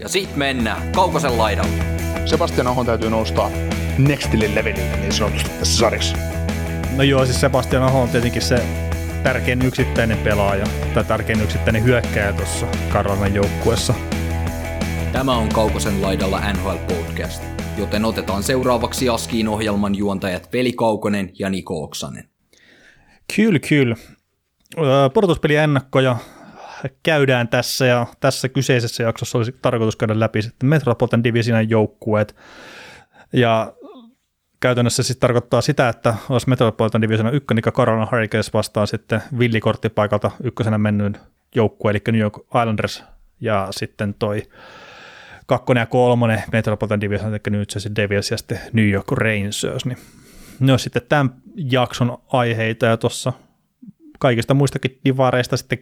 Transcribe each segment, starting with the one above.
Ja sit mennään Kaukosen laidalle. Sebastian Ahon täytyy nousta nextille levelille niin sanotusti tässä sarjassa. No joo, siis Sebastian Aho on tietenkin se tärkein yksittäinen pelaaja tai tärkein yksittäinen hyökkäjä tuossa Karolainen joukkueessa. Tämä on Kaukosen laidalla NHL Podcast, joten otetaan seuraavaksi Askiin ohjelman juontajat Veli Kaukonen ja Niko Oksanen. Kyllä, kyllä. Portuspeli ennakkoja käydään tässä ja tässä kyseisessä jaksossa olisi tarkoitus käydä läpi sitten Metropolitan Divisionan joukkueet. Ja käytännössä siis tarkoittaa sitä, että olisi Metropolitan Division 1, niin Carolina Hurricanes vastaan sitten villikorttipaikalta ykkösenä mennyn joukkue, eli New York Islanders ja sitten toi kakkonen ja kolmonen Metropolitan Division, eli nyt se Devils ja sitten New York Rangers, niin ne on sitten tämän jakson aiheita ja tuossa kaikista muistakin divareista sitten,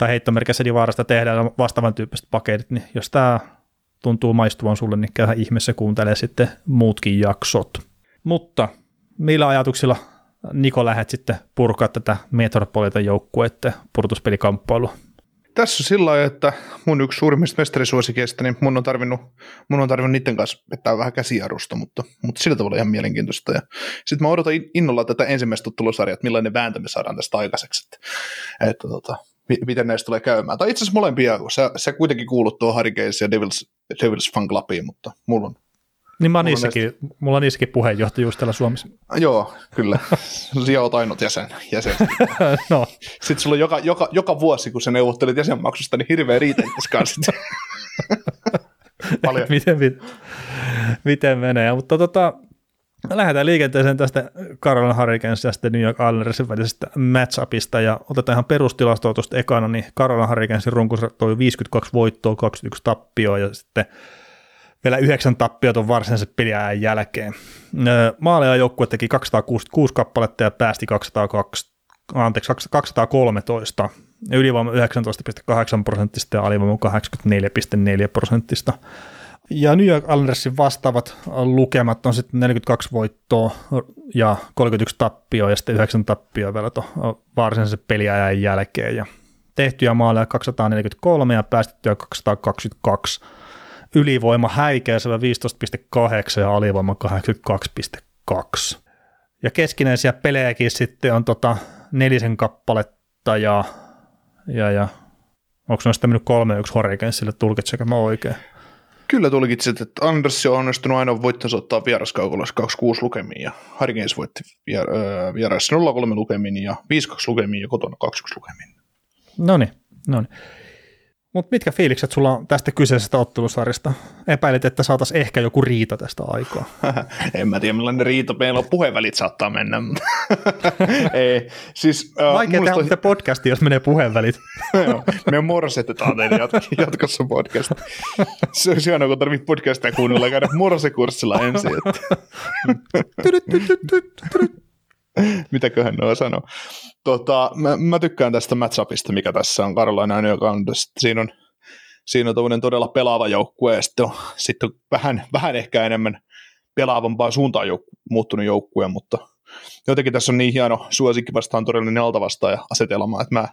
tai heittomerkissä divareista tehdään vastaavan tyyppiset paketit, niin jos tämä tuntuu maistuvan sulle, niin käy ihmeessä kuuntelee sitten muutkin jaksot. Mutta millä ajatuksilla Niko lähdet sitten purkaa tätä Metropolitan joukkueiden purtuspelikamppailua? Tässä on sillä lailla, että mun yksi suurimmista mestarisuosikeista, niin mun on tarvinnut, mun on tarvinnut niiden kanssa vetää vähän käsiarusta, mutta, mutta sillä tavalla ihan mielenkiintoista. Sitten mä odotan innolla tätä ensimmäistä tuttulusarjaa, että millainen vääntö me saadaan tästä aikaiseksi, että, että tota, miten näistä tulee käymään. Tai itse asiassa molempia, se, se kuitenkin kuuluu tuohon Hurricanes ja Devils, Devils fan clubiin, mutta mulla on niin mä niissäkin, näistä... mulla on niissäkin puheenjohtajuus täällä Suomessa. Joo, kyllä. Sinä olet ainut jäsen. jäsen. no. Sitten sulla on joka, joka, joka vuosi, kun sä neuvottelit jäsenmaksusta, niin hirveä riiteltäisi kanssa. Paljon. miten, miten, miten menee, mutta tota, lähdetään liikenteeseen tästä Carolina Hurricanes ja sitten New York Islandersin välisestä matchupista ja otetaan ihan perustilastoa tuosta ekana, niin Carolina Hurricanesin runkos toi 52 voittoa, 21 tappioa ja sitten vielä yhdeksän tappiot on varsinaisen peliajan jälkeen. Maaleja joukkue teki 266 kappaletta ja päästi 202, anteeksi, 213. Ylivoima 19,8 prosenttista ja alivoima 84,4 prosenttista. Ja New York Islandersin vastaavat lukemat on sitten 42 voittoa ja 31 tappioa ja sitten 9 tappioa vielä varsinaisen peliajan jälkeen. Ja tehtyjä maaleja 243 ja päästettyjä 222 ylivoima häikäisevä 15,8 ja alivoima 82,2. Ja keskinäisiä pelejäkin sitten on tota nelisen kappaletta ja, ja, ja onko noista mennyt kolme yksi Hurricanesille, tulkitseeko mä oikein? Kyllä tulkitsit, että Anders on onnistunut aina voittonsa ottaa vieraskaukolassa 26 lukemiin ja Hurricanes voitti vier, äh, vieressä 03 lukemiin ja 52 lukemiin ja kotona 21 lukemiin. No niin, no niin. Mutta mitkä fiilikset sulla on tästä kyseisestä ottelusarjasta? Epäilit, että saataisiin ehkä joku riita tästä aikaa. en mä tiedä, millainen riita meillä on. Puheenvälit saattaa mennä. Ei, siis, uh, Vaikea tehdä toi... podcasti, jos menee puheenvälit. me morsetetaan teille jat- jatkossa podcast. Se on hienoa, kun tarvitsee podcastia kuunnella käydä morsekurssilla ensin. Mitäköhän ne on sanoa. Tota, mä, mä, tykkään tästä matchupista, mikä tässä on Carolina joka on, siinä on, siinä on todella pelaava joukkue ja sitten on, sitten on vähän, vähän ehkä enemmän pelaavampaa suuntaan jouk- muuttunut joukkue, mutta jotenkin tässä on niin hieno suosikki vastaan todellinen altavastaaja asetelma, että mä,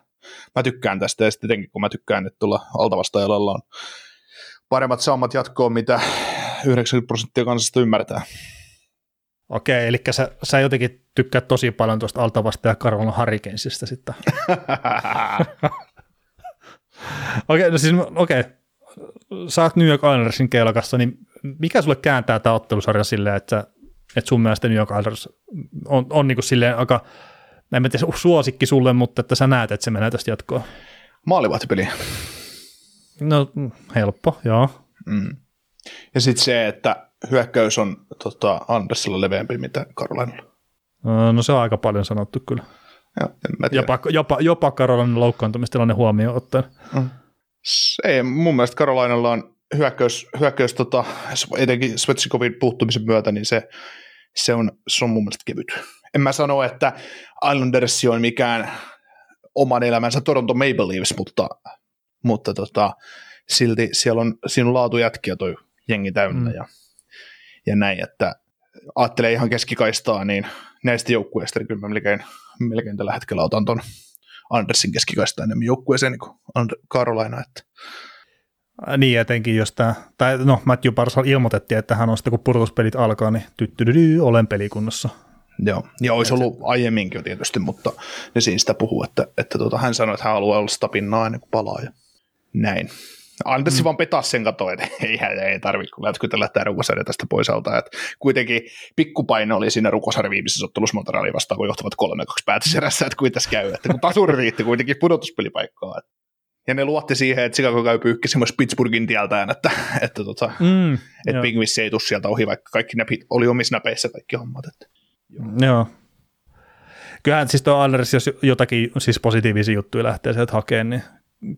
mä tykkään tästä ja sitten kun mä tykkään, että tuolla altavastaajalla on paremmat saamat jatkoon, mitä 90 prosenttia kansasta ymmärtää. Okei, eli sä, sä jotenkin tykkäät tosi paljon tuosta altavasta ja Carolina Hurricanesista sitten. okei, no siis okei. Sä oot New York Islandersin kelkassa, niin mikä sulle kääntää tämä ottelusarja silleen, että, että sun mielestä New York Islanders on, on niin kuin silleen aika, en tiedä suosikki sulle, mutta että sä näet, että se menee tästä jatkoon. Maalivahtipeli. No helppo, joo. Mm. Ja sitten se, että hyökkäys on tota, Andersilla leveämpi mitä Karolinalla? No se on aika paljon sanottu kyllä. Ja, jopa, jopa, jopa Karolainen loukkaantumistilanne huomioon ottaen. Mm. Ei, mun mielestä Karolainalla on hyökkäys, hyökkäys tota, etenkin Svetsikovin puuttumisen myötä, niin se, se, on, se on mun mielestä kevyt. En mä sano, että Islanders on mikään oman elämänsä Toronto Maple Leafs, mutta, mutta tota, silti siellä on, siinä on laatujätkiä toi jengi täynnä mm. ja ja näin, että ajattelee ihan keskikaistaa, niin näistä joukkueista, niin kyllä mä melkein, melkein tällä hetkellä otan tuon Andersin keskikaista enemmän joukkueeseen niin kuin Carolina. Että. Niin etenkin, jos tämä, tai no Matthew Parsal ilmoitettiin, että hän on sitten kun pudotuspelit alkaa, niin tyttydydy, olen pelikunnassa. Joo, ja olisi ollut aiemminkin jo tietysti, mutta ne siinä sitä puhuu, että, että tuota, hän sanoi, että hän haluaa olla sitä pinnaa ennen kuin palaa ja näin. Anteeksi mm. vaan petaa sen katoa, että ei, ei, ei tarvitse kun lätkytellä tämä rukosarja tästä pois alta. Että kuitenkin pikkupaino oli siinä rukosarjan viimeisessä ottelussa Montrealia vastaan, kun johtavat 3-2 päätöserässä, että kuin tässä käy. Että kun tasuri riitti kuitenkin pudotuspelipaikkaa. Ja ne luotti siihen, että Chicago käy pyyhkisi myös Pittsburghin tieltään, että, että, tota, mm, että Pingvissi ei tule sieltä ohi, vaikka kaikki näpit oli omissa näpeissä kaikki hommat. Että. Joo. joo. Kyllähän siis tuo Anders, jos jotakin siis positiivisia juttuja lähtee sieltä hakemaan, niin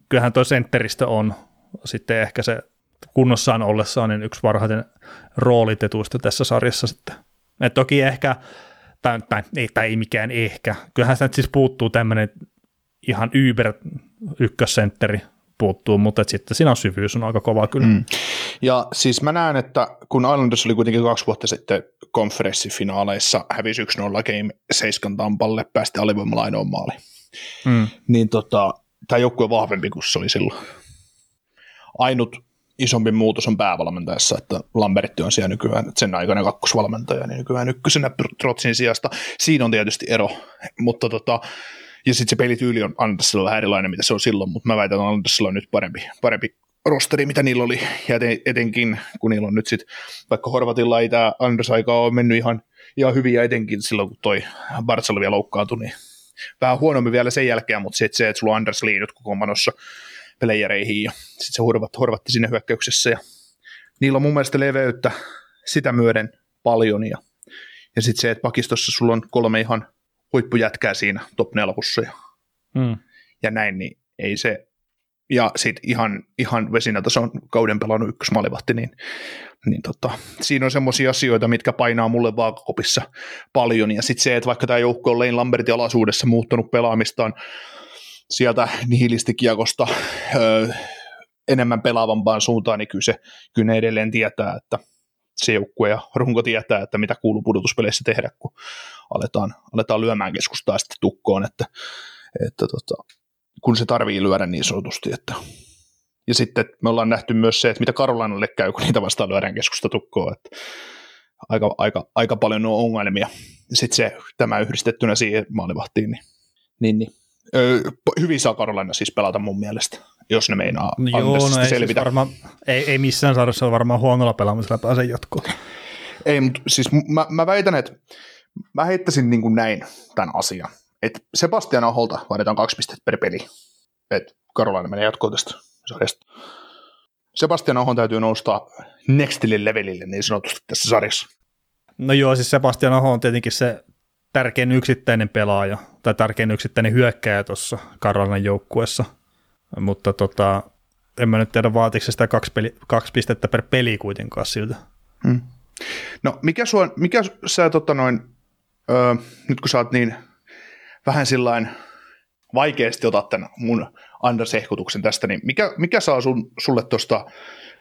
kyllähän tuo sentteristö on sitten ehkä se kunnossaan ollessaan niin yksi parhaiten roolitetuista tässä sarjassa sitten. Et toki ehkä, tai, tai, ei, tai ei mikään ehkä, kyllähän sitä siis puuttuu tämmöinen ihan Uber ykkössentteri puuttuu, mutta sitten siinä on syvyys on aika kova kyllä. Mm. Ja siis mä näen, että kun Islanders oli kuitenkin kaksi vuotta sitten konferenssifinaaleissa, hävisi 1-0 game 7 Tampalle, päästi alivoimalla ainoa maali. Mm. Niin tota, tämä joukkue on vahvempi kuin se oli silloin. Ainut isompi muutos on päävalmentajassa, että Lambertti on siellä nykyään sen aikana kakkosvalmentaja, niin nykyään ykkösenä Trotsin sijasta. Siinä on tietysti ero, mutta tota, ja sitten se pelityyli on Andersilla vähän erilainen, mitä se on silloin, mutta mä väitän, että Andersilla on nyt parempi, parempi rosteri, mitä niillä oli, ja etenkin kun niillä on nyt sitten, vaikka Horvatilla ei tämä Anders-aika ole mennyt ihan, ihan hyvin, ja etenkin silloin, kun toi Barcel vielä loukkaantui, niin vähän huonommin vielä sen jälkeen, mutta sitten se, että sulla on Anders liidut koko manossa playereihin, ja sitten se horvat, horvatti sinne hyökkäyksessä, ja niillä on mun mielestä leveyttä sitä myöden paljon, ja, ja sitten se, että pakistossa sulla on kolme ihan huippujätkää siinä top nelkussa ja, mm. ja näin, niin ei se, ja sitten ihan, ihan on kauden pelannut ykkösmalivahti, niin, niin tota, siinä on semmoisia asioita, mitkä painaa mulle vaakakopissa paljon, ja sitten se, että vaikka tämä joukko on Lane Lambertin alaisuudessa muuttanut pelaamistaan sieltä nihilistikiekosta öö, enemmän pelaavampaan suuntaan, niin kyllä, se, kyllä ne edelleen tietää, että se joukkue ja runko tietää, että mitä kuuluu pudotuspeleissä tehdä, kun aletaan, aletaan lyömään keskustaa sitten tukkoon, että, että tota, kun se tarvii lyödä niin sanotusti. Että. Ja sitten me ollaan nähty myös se, että mitä Karolainalle käy, kun niitä vastaan lyödään keskusta tukkoon, että aika, aika, aika paljon on ongelmia. Sitten se, tämä yhdistettynä siihen maalivahtiin, niin, niin, niin Öö, hyvin saa Karolaina siis pelata mun mielestä, jos ne meinaa no joo, no ei, siis selvitä. Siis varmaan, ei, ei missään sarjassa varmaan huonolla pelaamisella pääse jatkoon. Ei, mutta siis mä, mä väitän, että mä heittäisin niin kuin näin tämän asian. Että Sebastian Aholta vaaditaan kaksi pistettä per peli. Että Karolainen menee jatkoon tästä sarjasta. Sebastian Ahon täytyy nousta nextille levelille niin sanotusti tässä sarjassa. No joo, siis Sebastian Aho on tietenkin se tärkein yksittäinen pelaaja tai tärkein yksittäinen hyökkäjä tuossa Karolainen joukkuessa. Mutta tota, en mä nyt tiedä vaatiko sitä kaksi, peli, kaksi pistettä per peli kuitenkaan siltä. Hmm. No mikä, sua, mikä sä tota noin, öö, nyt kun sä oot niin vähän sillain vaikeasti otat tämän mun Anders-ehkutuksen tästä, niin mikä, mikä saa sun, sulle tuosta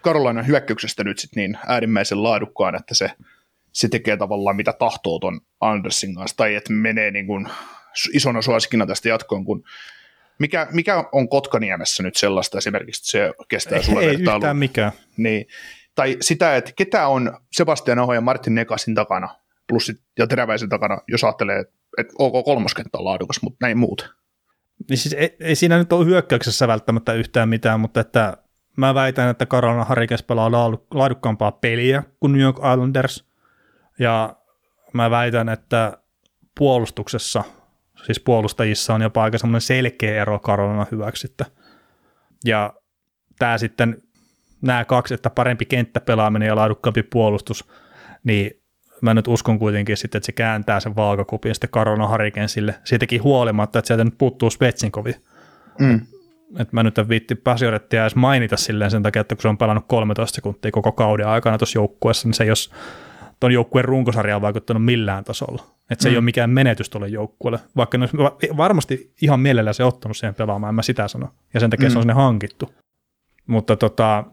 Karolainan hyökkäyksestä nyt sit niin äärimmäisen laadukkaan, että se, se tekee tavallaan mitä tahtoo ton Andersin kanssa, tai että menee niin kuin isona suosikkina tästä jatkoon, kun mikä, mikä on Kotkaniemessä nyt sellaista esimerkiksi, että se kestää sulle Ei yhtään mikään. Niin, tai sitä, että ketä on Sebastian Aho ja Martin Nekasin takana, plus ja Teräväisen takana, jos ajattelee, että OK kolmoskenttä on laadukas, mutta näin muut. Niin siis ei, ei siinä nyt ole hyökkäyksessä välttämättä yhtään mitään, mutta että mä väitän, että Karolina Harikes pelaa laadukkaampaa peliä kuin New York Islanders, ja mä väitän, että puolustuksessa, siis puolustajissa on jopa aika semmoinen selkeä ero Karolina hyväksyttä. Ja tämä sitten, nämä kaksi, että parempi kenttäpelaaminen ja laadukkaampi puolustus, niin mä nyt uskon kuitenkin sitten, että se kääntää sen vaakakupin sitten Karolina Harikensille, siitäkin huolimatta, että sieltä nyt puuttuu Spetsinkovi. Mm. Että mä nyt en viitti Pasiorettia edes mainita silleen sen takia, että kun se on pelannut 13 sekuntia koko kauden aikana tuossa joukkueessa, niin se ei olisi tuon joukkueen runkosarjaan vaikuttanut millään tasolla. Että se mm. ei ole mikään menetys tuolle joukkueelle, vaikka ne varmasti ihan mielellä se ottanut siihen pelaamaan, en mä sitä sano. Ja sen takia mm. se on sinne hankittu. Mutta tota,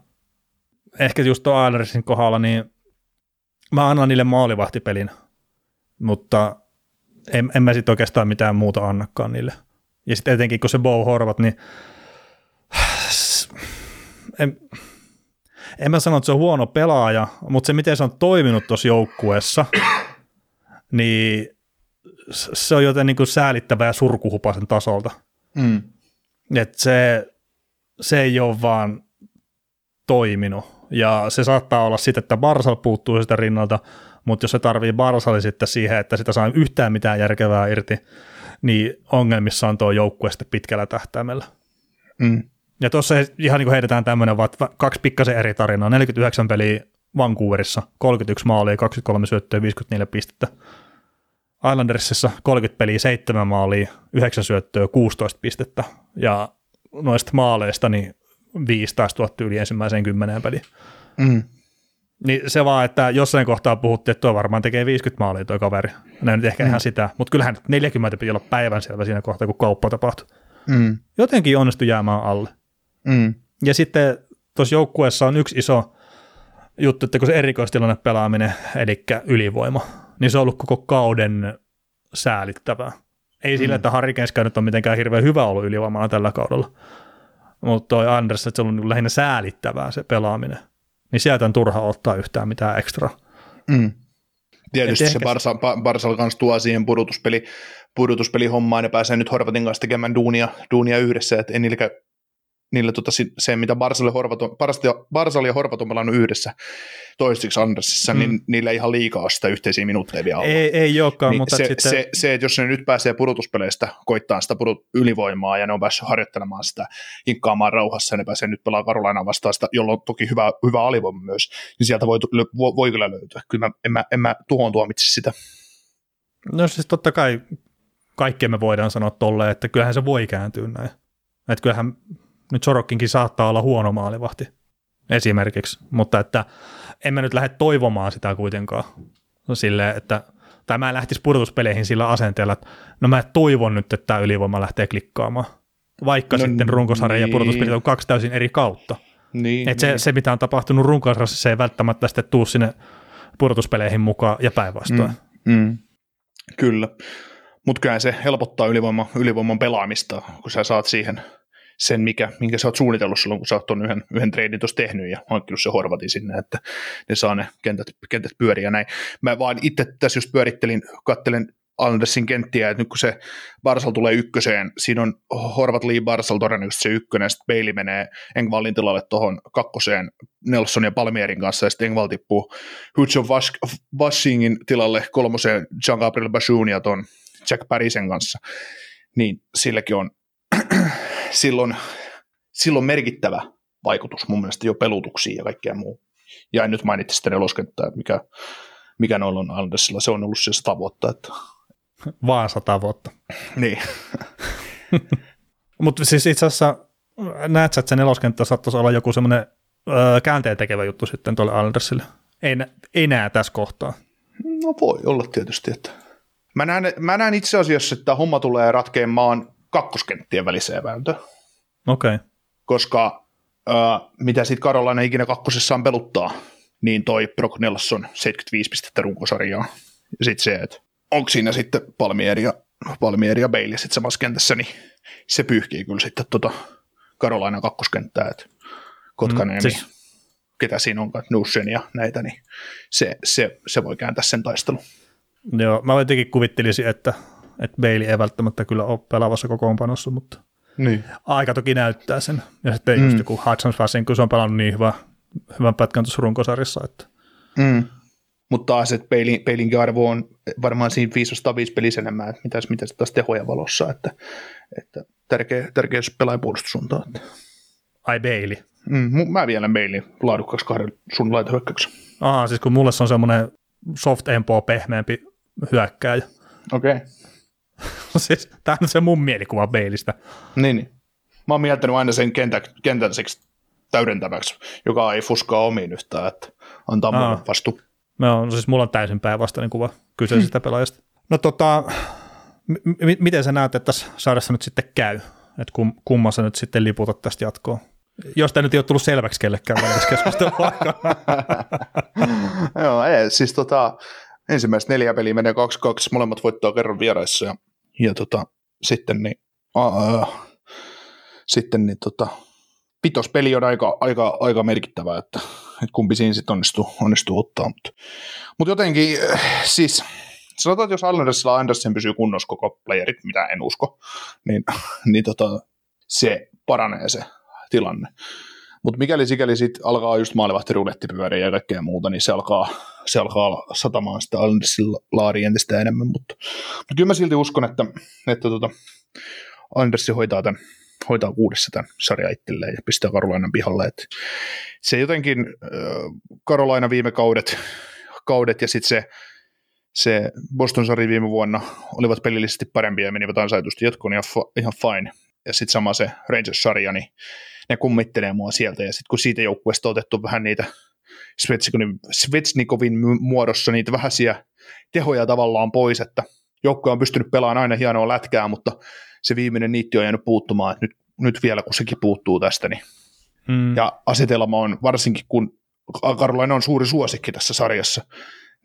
ehkä just tuon Ailersin kohdalla, niin mä annan niille maalivahtipelin, mutta en, en mä sitten oikeastaan mitään muuta annakaan niille. Ja sitten etenkin kun se Bow Horvat, niin en, en mä sano, että se on huono pelaaja, mutta se miten se on toiminut tuossa joukkueessa, niin se on joten niin kuin säälittävää surkuhupasen tasolta. Mm. Et se, se ei ole vaan toiminut. Ja se saattaa olla sitten, että Barsal puuttuu sitä rinnalta, mutta jos se tarvii Barsali sitten siihen, että sitä saa yhtään mitään järkevää irti, niin ongelmissa on tuo joukkue sitten pitkällä tähtäimellä. Mm. Ja tuossa ihan niin kuin heitetään tämmöinen, vaan kaksi pikkasen eri tarinaa. 49 peliä Vancouverissa, 31 maalia, 23 syöttöä, 54 pistettä. Islandersissa 30 peliä, 7 maalia, 9 syöttöä, 16 pistettä. Ja noista maaleista niin 5 taas tuotti yli ensimmäiseen kymmeneen peliin. Mm. Niin se vaan, että jossain kohtaa puhuttiin, että tuo varmaan tekee 50 maalia tuo kaveri. Näin nyt ehkä mm. ihan sitä, mutta kyllähän 40 piti olla päivänselvä siinä kohtaa, kun kauppa tapahtui. Mm. Jotenkin onnistui jäämään alle. Mm. Ja sitten tuossa joukkueessa on yksi iso juttu, että kun se erikoistilanne pelaaminen, eli ylivoima, niin se on ollut koko kauden säälittävää. Ei mm. sillä, että Harry nyt on mitenkään hirveän hyvä ollut ylivoimalla tällä kaudella, mutta toi Anders, että se on ollut lähinnä säälittävää se pelaaminen. Niin sieltä on turha ottaa yhtään mitään ekstra. Mm. Tietysti Et se ehkä- Barsa, Barsal kanssa tuo siihen pudotuspeli, pudotuspelihommaan ja pääsee nyt Horvatin kanssa tekemään duunia, duunia yhdessä, että ei niillä, niillä tota, se, mitä Barsal ja Horvat on, Barsal- Barsal ja Horvat on pelannut yhdessä toistaiseksi Andersissa, Mm. mm. niin niillä ei ihan liikaa sitä yhteisiä minuutteja vielä ollut. Ei, ei olekaan, Niin mutta se, sitten... se, se, että jos ne nyt pääsee pudotuspeleistä koittaa sitä pudot, ylivoimaa ja ne on päässyt harjoittelemaan sitä hinkkaamaan rauhassa ja ne pääsee nyt pelaamaan Karolainaa vastaan sitä, jolla on toki hyvä, hyvä alivoima myös, niin sieltä voi, voi, voi kyllä löytyä. Kyllä mä, en, mä, en mä tuohon tuomitse sitä. No siis totta kai kaikkea me voidaan sanoa tolleen, että kyllähän se voi kääntyä näin. Että kyllähän nyt Sorokkinkin saattaa olla huono maalivahti esimerkiksi, mutta että en mä nyt lähde toivomaan sitä kuitenkaan silleen, että tai mä en lähtisi pudotuspeleihin sillä asenteella, että no mä toivon nyt, että tämä ylivoima lähtee klikkaamaan. Vaikka No sitten runkosarja ja niin. pudotuspelit on kaksi täysin eri kautta. Niin, Et se, se, mitä on tapahtunut runkosarjassa, se ei välttämättä sitten tuu sinne pudotuspeleihin mukaan ja päinvastoin. Mm, mm, kyllä. Mutta kyllä se helpottaa ylivoima, ylivoiman pelaamista, kun sä saat siihen sen, mikä, minkä sä oot suunnitellut silloin, kun sä oot yhden, yhden treidin tuossa tehnyt ja hankkinut se Horvatin sinne, että ne saa ne kentät, kentät pyöriä näin. Mä vaan itse tässä just pyörittelin, kattelen Andersin kenttiä, että nyt kun se Barsal tulee ykköseen, siinä on Horvat Lee Barsal todennäköisesti se ykkönen, sitten Bailey menee Engvallin tilalle tuohon kakkoseen Nelson ja Palmierin kanssa, ja sitten Engvall tippuu Hudson Washingin tilalle kolmoseen Jean-Gabriel Bashoun ja ton Jack Parisen kanssa, niin silläkin on silloin, silloin merkittävä vaikutus mun mielestä jo pelutuksiin ja kaikkea muu. Ja en nyt mainitse sitä neloskenttää, mikä, mikä noilla on Andersilla, se on ollut se sata vuotta. Että, Vaan sata vuotta. niin. Mutta siis itse asiassa näet sä, että se neloskenttä saattaisi olla joku semmoinen öö, käänteen tekevä juttu sitten tuolle Andersille. Ei, nä- ei näe tässä kohtaa. No voi olla tietysti. Että. Mä, näen, mä näen itse asiassa, että homma tulee ratkeamaan kakkoskenttien väliseen vääntöön. Okei. Okay. koska äh, mitä sitten Karolainen ikinä kakkosessaan peluttaa, niin toi Brock Nelson 75 pistettä runkosarjaa. Ja sitten se, että onko siinä sitten Palmieri ja, Palmieri ja Bailey sitten samassa kentässä, niin se pyyhkii kyllä sitten tota Karolainan kakkoskenttää, että Kotkanen, Mm, siis- siis... ketä siinä onkaan, Nushen ja näitä, niin se, se, se voi kääntää sen taistelun. Joo, mä jotenkin kuvittelisin, että, että Bailey ei välttämättä kyllä ole pelaavassa kokoonpanossa, mutta Niin. aika toki näyttää sen. Ja sitten mm. just joku Hudson Fassin, kun se on pelannut niin hyvä, hyvän pätkän tuossa runkosarjassa, että Mm. Mutta taas, että peilin, peilinkin arvo on varmaan siinä 505 pelissä enemmän, että mitäs, mitäs taas tehoja valossa, että, että tärkeä, tärkeä pelaaja puolustussuuntaan. Että. ai Bailey. Mm, mä vielä meilin laadukkaaksi kahden sun laitohyökkäyksen. Aha, siis kun mulle se on semmoinen soft empo pehmeämpi hyökkääjä. Okei. Okay. siis, tämä on se mun mielikuva Baileystä. Niin, niin. Mä oon miettinyt aina sen kentä, kentälliseksi täydentäväksi, joka ei fuskaa omiin yhtään, että antaa Aa. mulle vastu. No, siis mulla on täysin päinvastainen kuva kyseisestä pelaajasta. No tota, m- m- miten sä näet, että tässä sarjassa nyt sitten käy? Että kum, kummassa nyt sitten liputat tästä jatkoon? Jos tämä nyt ei ole tullut selväksi kellekään välissä keskustelun aikana. Joo, ei, siis tota, ensimmäiset neljä peliä menee 2-2, molemmat voittaa kerran vieraissa ja, ja tota, sitten niin, aa, sitten niin tota, pitospeli on aika, aika, aika merkittävä, että että kumpi siinä sitten onnistuu, onnistuu ottaa. Mutta, mutta jotenkin, siis sanotaan, että jos Islandersilla Andersen pysyy kunnossa koko playerit, mitä en usko, niin, niin tota, se paranee se tilanne. Mutta mikäli sikäli sit alkaa just maalivahti rulettipyöriä ja kaikkea muuta, niin se alkaa, se alkaa satamaan sitä Andersin entistä enemmän. Mutta, mutta kyllä mä silti uskon, että, että tota, Andersi hoitaa tämän, hoitaa uudessa tämän sarja itselleen ja pistää Karolainan pihalle. Et se jotenkin Karolaina viime kaudet, kaudet ja sitten se, se Boston sarja viime vuonna olivat pelillisesti parempia ja menivät ansaitusti jatkoon ihan, ihan fine. Ja sitten sama se Rangers-sarja, niin ne kummittelee mua sieltä, ja sitten kun siitä joukkueesta on otettu vähän niitä Svetsnikovin muodossa niitä vähäisiä tehoja tavallaan pois, että joukkue on pystynyt pelaamaan aina hienoa lätkää, mutta se viimeinen niitti on jäänyt puuttumaan, että nyt, nyt vielä kun sekin puuttuu tästä, niin mm. ja asetelma on varsinkin kun Karolainen on suuri suosikki tässä sarjassa,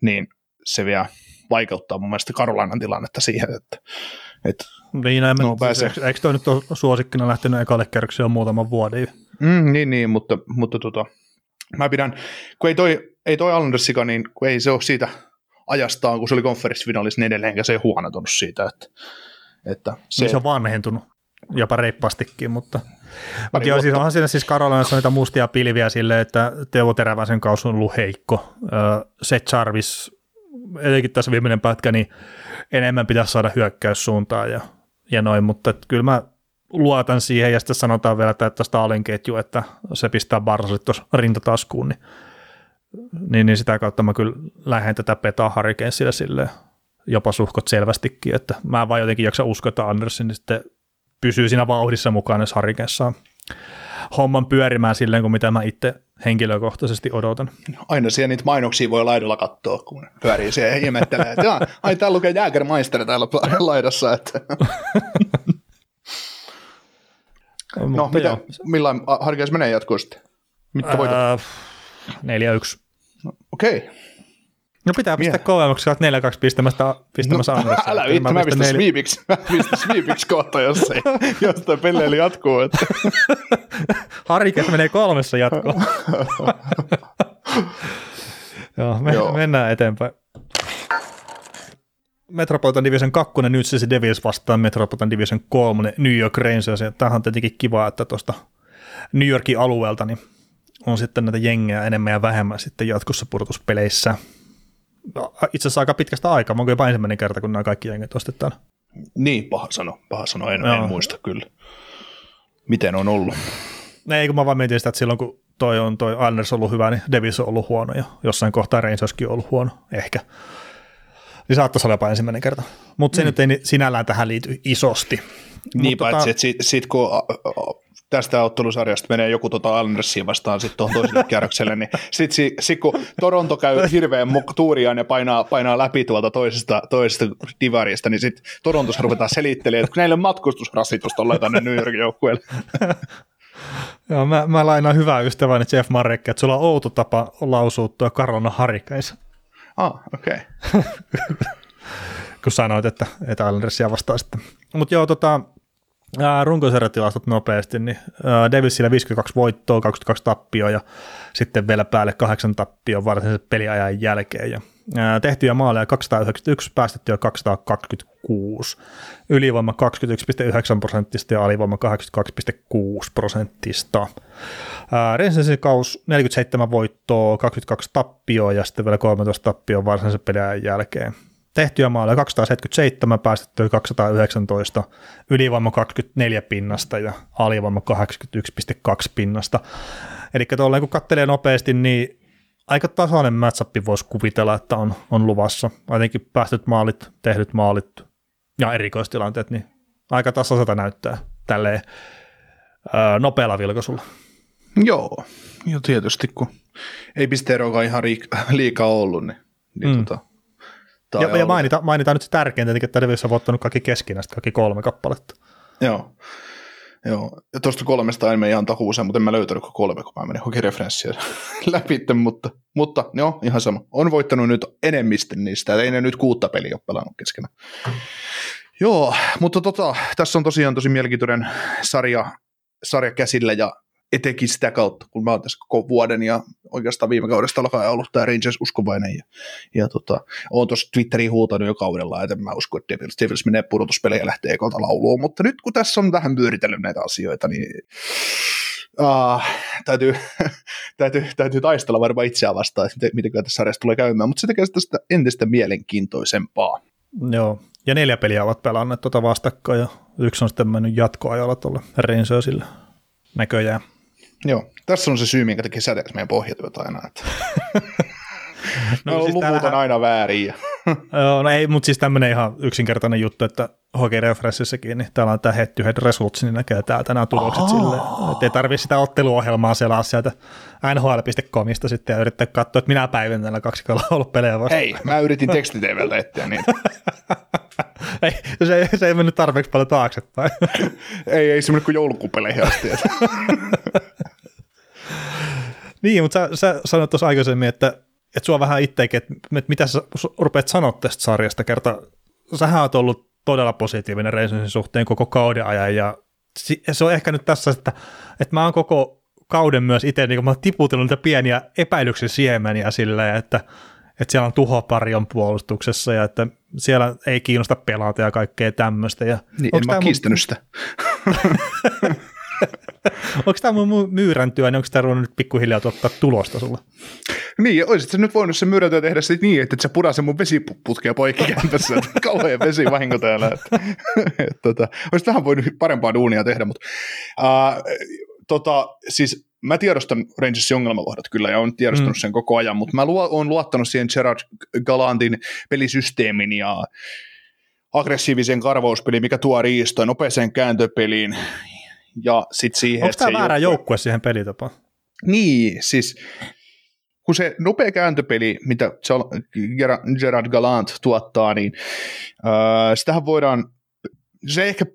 niin se vielä vaikeuttaa mun mielestä Karolainan tilannetta siihen, että, että niin, näin, no, pääsee. Eikö, eikö toi nyt ole suosikkina lähtenyt ekalle kerrokselle muutaman vuoden? Mm, niin, niin, mutta, mutta tota, mä pidän, kun ei toi, ei toi Islandersikaan, niin kun ei se ole siitä ajastaan, kun se oli konferenssifinaalissa, niin edelleenkään se ei huonotunut siitä, että, että se... Niin se on vanhentunut jopa reippaastikin, mutta mutta joo, siis onhan siinä siis Karolinassa niitä mustia pilviä sille, että Teuvo Teräväsen kausi on ollut heikko. Se Jarvis, etenkin tässä viimeinen pätkä, niin enemmän pitäisi saada hyökkäyssuuntaan ja ja noin, mutta kyllä mä luotan siihen, ja sitten sanotaan vielä, että tästä ketju, että se pistää Barsalit tuossa rintataskuun, niin, niin, niin, sitä kautta mä kyllä lähden tätä petaa Harikensille sille jopa suhkot selvästikin, että mä vaan jotenkin jaksa uskoa, että Andersin niin sitten pysyy siinä vauhdissa mukaan, jos Harikens saa homman pyörimään silleen kuin mitä mä itse henkilökohtaisesti odotan. Aina siellä niitä mainoksia voi laidalla katsoa, kun pyörii siellä ja ihmettelee, että jaa, ai täällä lukee Jägermeister täällä laidassa. Että. no, mitä, milloin Harkens menee jatkuu sitten? Mitä voitat? Äh, 4-1. No, Okei. Okay. No pitää pistää Mie- kovemmaksi, sä oot 4-2 pistämästä, pistämässä no, Älä vittu, mä pistän sweepiksi, mä pistän sweepiksi kohta, jos, ei, jos toi pelleili jatkuu. Että. Harikes menee kolmessa jatkoon. Joo, me, Joo, mennään eteenpäin. Metropolitan Division 2, nyt se Devils vastaan Metropolitan Division 3, New York Rangers, ja tämähän on tietenkin kiva, että tuosta New Yorkin alueelta niin on sitten näitä jengejä enemmän ja vähemmän sitten jatkossa purtuspeleissä. No, itse asiassa aika pitkästä aikaa, onko jopa ensimmäinen kerta, kun nämä kaikki jengit ostetaan. Niin, paha sano, paha sano, en, en muista kyllä. Miten on ollut? Ei, kun mä vaan mietin sitä, että silloin kun toi on toi Anders ollut hyvä, niin Davis on ollut huono ja jossain kohtaa Rangerskin on ollut huono, ehkä. Niin saattaisi olla jopa ensimmäinen kerta. Mutta se mm. nyt ei sinällään tähän liity isosti. Niin, Mut paitsi tota... että sitten sit, kun tästä ottelusarjasta menee joku tota Andersia vastaan sitten tuohon toiselle kierrokselle, niin sitten si, si, kun Toronto käy hirveän tuuriaan ja painaa, painaa läpi tuolta toisesta, toisesta divarista, niin sitten Torontossa ruvetaan selittelemään, että näille matkustusrasitusta ollaan tänne New Yorkin joukkueelle. Joo, mä, mä lainaan hyvää ystäväni Jeff Marek, että sulla on outo tapa lausua tuo Karolina Harikais. Ah, okei. Okay. Kun sanoit, että, että Islandersia vastaa sitten. Mutta joo, tota, runkosarjatilastot nopeasti, niin Devilsillä 52 voittoa, 22 tappioa ja sitten vielä päälle kahdeksan tappioa varsinaisen peliajan jälkeen. Ja tehtyjä maaleja 291, päästettyjä 226, ylivoima 21,9 prosenttista ja alivoima 82,6 prosenttista. Rensensin kaus 47 voittoa, 22 tappioa ja sitten vielä 13 tappioa varsinaisen peliajan jälkeen tehtyjä maaleja 277, päästettyä 219, ylivoima 24 pinnasta ja alivoima 81,2 pinnasta. Eli tuolla kun katselee nopeasti, niin aika tasainen matchup voisi kuvitella, että on, on luvassa. Ainakin päästöt maalit, tehdyt maalit ja erikoistilanteet, niin aika tasaiselta näyttää tälleen öö, nopealla vilkaisulla. Joo, jo tietysti kun ei pisteeroakaan ihan liikaa ollut, niin, niin mm. tota, ja, ja mainita, mainitaan nyt se tärkeintä, että Davis on voittanut kaikki keskinäistä, kaikki kolme kappaletta. Joo. Joo, ja tuosta kolmesta en mene ihan takuuseen, mutta en mä löytänyt kolme, kun mä menin hoki referenssiä läpi, mutta, mutta joo, ihan sama. On voittanut nyt enemmistön niistä, ei ne nyt kuutta peliä ole pelannut keskenään. Joo, mutta tota, tässä on tosiaan tosi mielenkiintoinen sarja, sarja käsillä ja etenkin sitä kautta, kun mä oon tässä koko vuoden ja oikeastaan viime kaudesta alkaen ollut tämä Rangers uskovainen ja, ja tota, oon tuossa Twitteriin huutanut jo kaudella, että mä uskon, että Devils, Devils menee pudotuspelejä ja lähtee ekolta lauluun, mutta nyt kun tässä on vähän pyöritellyt näitä asioita, niin uh, täytyy, täytyy, täytyy taistella varmaan itseään vastaan, että miten tässä sarjassa tulee käymään, mutta se tekee sitä entistä mielenkiintoisempaa. Joo, ja neljä peliä ovat pelanneet tuota vastakkain ja yksi on sitten mennyt jatkoajalla tuolle Rangers näköjään. Joo, tässä on se syy, minkä takia sä meidän pohjatyöt aina. Että. no, no siis luvut tämähän... on aina väärin. No ei, mutta siis tämmöinen ihan yksinkertainen juttu, että Hockey Refreshissäkin, niin täällä on tämä head to head results, niin näkee täältä nämä tulokset silleen, että ei tarvitse sitä otteluohjelmaa selaa sieltä nhl.comista sitten ja yrittää katsoa, että minä päivän tällä kaksi on ollut pelejä vasta. Hei, mä yritin tekstiteveltä etsiä niin. ei, se, se, ei mennyt tarpeeksi paljon taaksepäin. ei, ei se mennyt kuin joulukupeleihin asti. niin, mutta sä, sä sanoit tuossa aikaisemmin, että, että sua vähän itsekin, että, että mitä sä rupeat sanoa tästä sarjasta kerta. Sähän oot ollut todella positiivinen Reisensin suhteen koko kauden ajan ja se on ehkä nyt tässä, että, että mä oon koko kauden myös itse, niin mä oon tiputellut niitä pieniä epäilyksen siemeniä silleen, että, että siellä on tuhoparion puolustuksessa ja että siellä ei kiinnosta pelata ja kaikkea tämmöistä. Ja niin, en mä kiistänyt mun... sitä. onko tämä mun myyräntyö, niin onko tämä ruvennut nyt pikkuhiljaa tuottaa tulosta sulle? Niin, olisit sä nyt voinut se myyräntyö tehdä sit niin, että sä puraa sen mun vesiputkea poikkikämpässä, että kauhean vesivahinko täällä. Että, et, tota, olisit vähän voinut parempaa duunia tehdä, mutta uh, tota, siis mä tiedostan Rangersin ongelmakohdat kyllä ja olen tiedostanut mm. sen koko ajan, mutta mä luo, olen luottanut siihen Gerard Galantin pelisysteemin ja aggressiiviseen karvauspeliin, mikä tuo riistoa, nopeeseen kääntöpeliin ja sitten siihen, Onko tämä väärä joukkue... joukkue siihen pelitapaan? Niin, siis kun se nopea kääntöpeli, mitä Gerard Galant tuottaa, niin äh, sitähän voidaan, se ehkä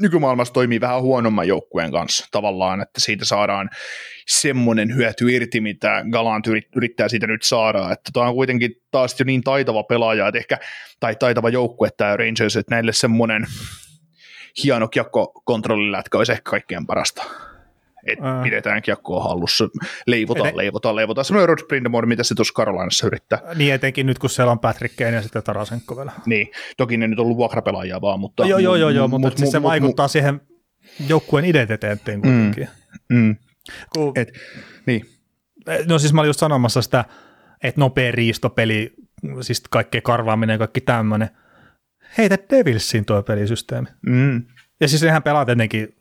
nykymaailmassa toimii vähän huonomman joukkueen kanssa tavallaan, että siitä saadaan semmoinen hyöty irti, mitä Galant yrittää siitä nyt saada, että tämä on kuitenkin taas jo niin taitava pelaaja, että ehkä, tai taitava joukkue tämä Rangers, että näille semmoinen hieno kiekkokontrollilätkä olisi ehkä kaikkein parasta. Et Ää. pidetään kiekkoa hallussa, leivotaan, Eten... leivotaan, leivotaan. Semmoinen Rod Brindamore, mitä se tuossa Karolinassa yrittää. Niin, etenkin nyt kun siellä on Patrick Kane ja sitten Tarasenko vielä. Niin, toki ne nyt on ollut vuokrapelaajia vaan, mutta... Joo, joo, joo, joo mutta mut, siis se mut, vaikuttaa mut, siihen joukkueen identiteettiin mm, kuitenkin. Mm, mm. Kun, Et, niin. No siis mä olin just sanomassa sitä, että nopea riistopeli, siis kaikkea karvaaminen ja kaikki tämmöinen, heitä Devilsiin tuo pelisysteemi. Mm. Ja siis nehän pelaa tietenkin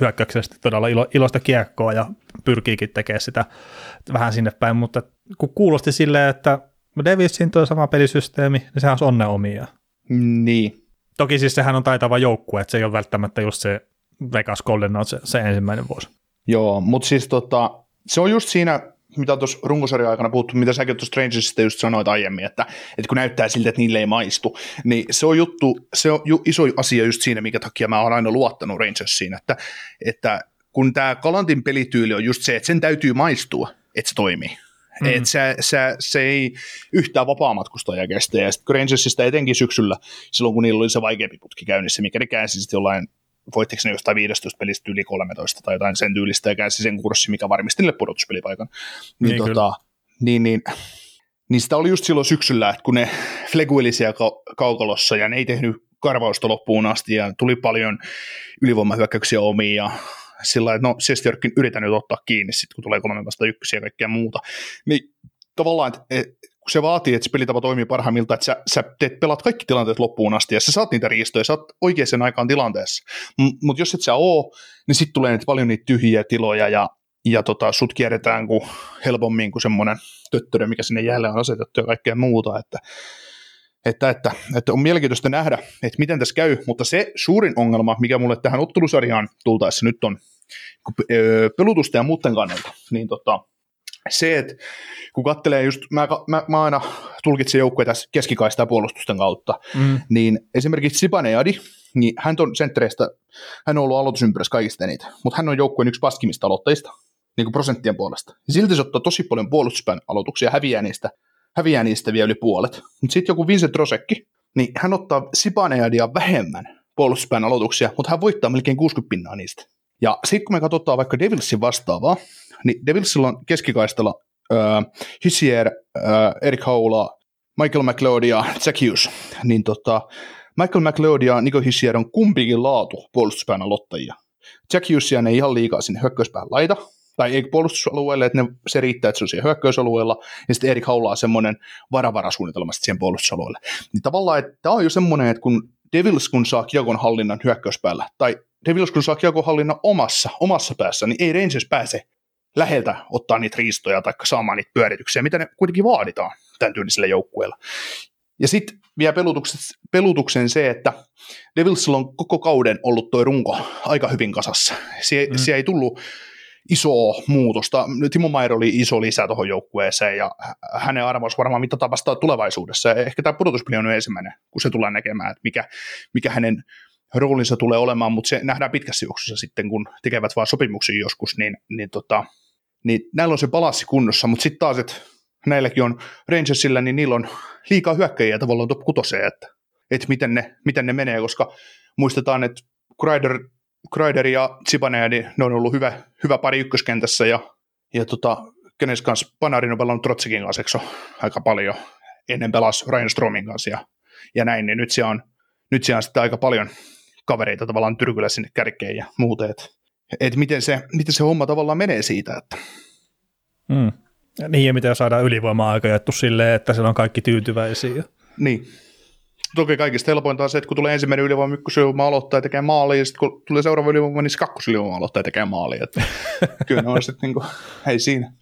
hyökkäyksellisesti todella ilo, iloista kiekkoa ja pyrkiikin tekemään sitä vähän sinne päin, mutta kun kuulosti silleen, että Devilsin tuo sama pelisysteemi, niin sehän on onnen omia. Niin. Toki siis sehän on taitava joukkue, että se ei ole välttämättä just se Vegas Golden se, se ensimmäinen vuosi. Joo, mutta siis tota, se on just siinä mitä tuossa runkosarjan aikana puhuttu, mitä säkin tuossa Strangersista just sanoit aiemmin, että, että kun näyttää siltä, että niille ei maistu, niin se on juttu, se on ju, iso asia just siinä, minkä takia mä oon aina luottanut Rangersiin, että, että kun tämä Kalantin pelityyli on just se, että sen täytyy maistua, että se toimii. Mm. Että se, se, se, ei yhtään vapaamatkustaja kestä. Ja sitten Rangersista etenkin syksyllä, silloin kun niillä oli se vaikeampi putki käynnissä, mikä ne käänsi sitten jollain voittiko ne jostain 15 pelistä yli 13 tai jotain sen tyylistä ja käänsi sen kurssi, mikä varmisti niille pudotuspelipaikan. Niin, niin, tota, niin, niin, niin sitä oli just silloin syksyllä, että kun ne fleguili siellä ka- kaukalossa ja ne ei tehnyt karvausta loppuun asti ja tuli paljon ylivoimahyökkäyksiä omiin ja sillä että no Sestjörkin yritän nyt ottaa kiinni sitten, kun tulee kolme vasta ykkösiä ja kaikkea muuta. Niin tavallaan, että kun se vaatii, että se pelitapa toimii parhaimmilta, että sä, sä teet, pelaat kaikki tilanteet loppuun asti ja sä saat niitä riistoja, sä oot oikeaan aikaan tilanteessa. M- Mutta jos et sä oo, niin sitten tulee niitä paljon niitä tyhjiä tiloja ja, ja tota, sut kierretään kuin helpommin kuin semmoinen töttörö, mikä sinne jälleen on asetettu ja kaikkea muuta, että että, että, että on mielenkiintoista nähdä, että miten tässä käy, mutta se suurin ongelma, mikä mulle tähän ottelusarjaan tultaessa nyt on pelutusta ja muuten kannalta, niin tota, se, että kun katselee just, mä, mä, mä aina tulkitsen joukkueita keskikaista puolustusten kautta, mm. niin esimerkiksi Sipaneadi, niin hän on senttereistä, hän on ollut aloitusympyrässä kaikista eniten, mutta hän on joukkueen yksi paskimista aloittajista, niin kuin prosenttien puolesta. Ja silti se ottaa tosi paljon puolustuspään aloituksia, häviää niistä, häviää niistä vielä yli puolet. Mutta sitten joku Vincent Rosekki, niin hän ottaa Sipaneadia vähemmän puolustuspään aloituksia, mutta hän voittaa melkein 60 pinnaa niistä. Ja sitten kun me katsotaan vaikka Devilsin vastaavaa, niin Devilsilla on keskikaistalla äh, Hissier, äh, Eric Haula, Michael McLeod ja Jack Hughes. Niin tota, Michael McLeod ja Nico Hissier on kumpikin laatu puolustuspään aloittajia. Jack Hughesia ei ihan liikaa sinne hyökkäyspään laita, tai ei puolustusalueelle, että ne, se riittää, että se on siellä hyökkäysalueella, ja sitten Erik Haula on semmoinen varavarasuunnitelmasta siihen puolustusalueelle. Niin tavallaan, että tämä on jo semmoinen, että kun Devils kun saa kiekon hallinnan hyökkäyspäällä, tai Devils kun saa kiekon hallinnan omassa, omassa päässä, niin ei Rangers pääse läheltä ottaa niitä riistoja tai saamaan niitä pyörityksiä, mitä ne kuitenkin vaaditaan tämän tyylisellä joukkueella. Ja sitten vielä pelutuksen se, että Devilsilla on koko kauden ollut tuo runko aika hyvin kasassa. Sie, mm. Siellä ei tullut isoa muutosta. Timo Maier oli iso lisä tuohon joukkueeseen ja hänen arvonsa varmaan mitataan vasta tulevaisuudessa. Ehkä tämä pudotuspeli on ensimmäinen, kun se tulee näkemään, että mikä, mikä hänen roolinsa tulee olemaan, mutta se nähdään pitkässä juoksussa sitten, kun tekevät vain sopimuksia joskus, niin, niin, tota, niin näillä on se palassi kunnossa, mutta sitten taas, että näilläkin on Rangersillä, niin niillä on liikaa hyökkäjiä tavallaan top kutoseen, että, että miten, ne, miten ne menee, koska muistetaan, että Kreider, Kreider ja Zibanejadi, ne on ollut hyvä, hyvä pari ykköskentässä ja, ja tota, kenes kanssa Panarin on pelannut Trotsikin kanssa aika paljon, ennen pelasi Ryan Stromin kanssa ja, ja näin, niin nyt siellä on, nyt siellä on sitten aika paljon kavereita tavallaan tyrkyllä sinne kärkeen ja muuten, että et miten, se, miten se homma tavallaan menee siitä, että mm. Niin, ja miten saadaan ylivoimaa aika jaettu silleen, että siellä on kaikki tyytyväisiä. Niin. Toki kaikista helpointa on se, että kun tulee ensimmäinen ylivoima, ykkösylivoima aloittaa ja tekee maali, ja sitten kun tulee seuraava ylivoima, niin kakkosylivoima aloittaa ja tekee maali. Että kyllä ne on sitten niin kuin, ei siinä,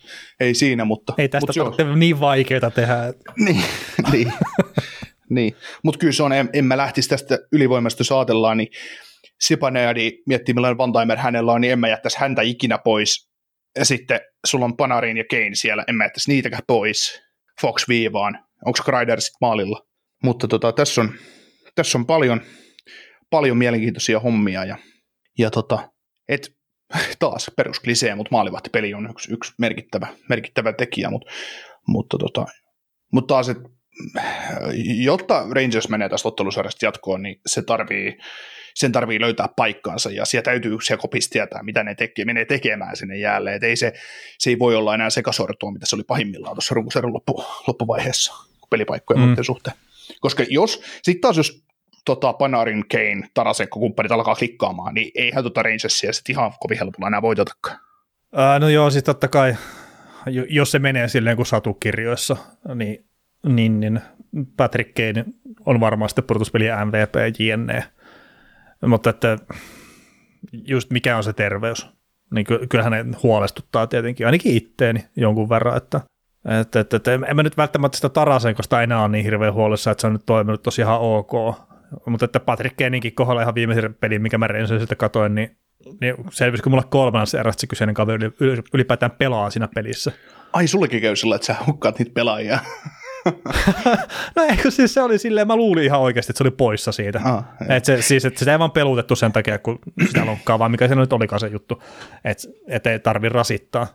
ei siinä, mutta... Ei tästä mutta tarvitse niin vaikeaa tehdä. Että... niin, niin, niin. mutta kyllä se on, en, en mä lähtisi tästä ylivoimasta, jos ajatellaan, niin Sipaneadi miettii millainen Vantaimer hänellä on, niin en mä jättäisi häntä ikinä pois ja sitten sulla on Panarin ja Kane siellä, en mä jättäisi niitäkään pois Fox viivaan. Onko Kreider sitten maalilla? Mutta tota, tässä, on, tässä on paljon, paljon mielenkiintoisia hommia ja, ja tota, et, taas perusklisee, mutta maalivahtipeli on yksi, yksi merkittävä, merkittävä tekijä, mutta, mutta, tota, mutta taas, että jotta Rangers menee tästä ottelusarjasta jatkoon, niin se tarvii sen tarvii löytää paikkaansa ja siellä täytyy siellä kopista tietää, mitä ne tekee, menee tekemään sinne jäälle. Et ei se, se ei voi olla enää sekasortoa, mitä se oli pahimmillaan tuossa runkosarjan loppu, loppuvaiheessa pelipaikkojen mm. suhteen. Koska jos, sitten taas jos tota, Panarin, Kane, Tarasenko kumppanit alkaa klikkaamaan, niin eihän tota Rangersia sitten ihan kovin helpolla enää voitetakaan. Ää, no joo, siis totta kai, jos se menee silleen kuin satukirjoissa, niin, niin, niin Patrick Kane on varmaan sitten MVP JNE. Mutta että just mikä on se terveys, niin kyllähän ne huolestuttaa tietenkin, ainakin itteeni jonkun verran, että että, että, että en mä nyt välttämättä sitä Tarasenkosta enää ole niin hirveän huolissa, että se on nyt toiminut tosi ihan ok, mutta että Patrick Keninkin kohdalla ihan viimeisen pelin, mikä mä Rensen sitä katoin, niin, niin selvisikö mulla kolmannessa erästä se kyseinen kaveri ylipäätään pelaa siinä pelissä. Ai sullekin käy sillä, että sä hukkaat niitä pelaajia. No eikö siis se oli silleen, mä luulin ihan oikeasti, että se oli poissa siitä. Ah, että se, siis, että sitä ei vaan pelutettu sen takia, kun sitä lonkkaa, vaan mikä se nyt olikaan se juttu, että et ei tarvi rasittaa.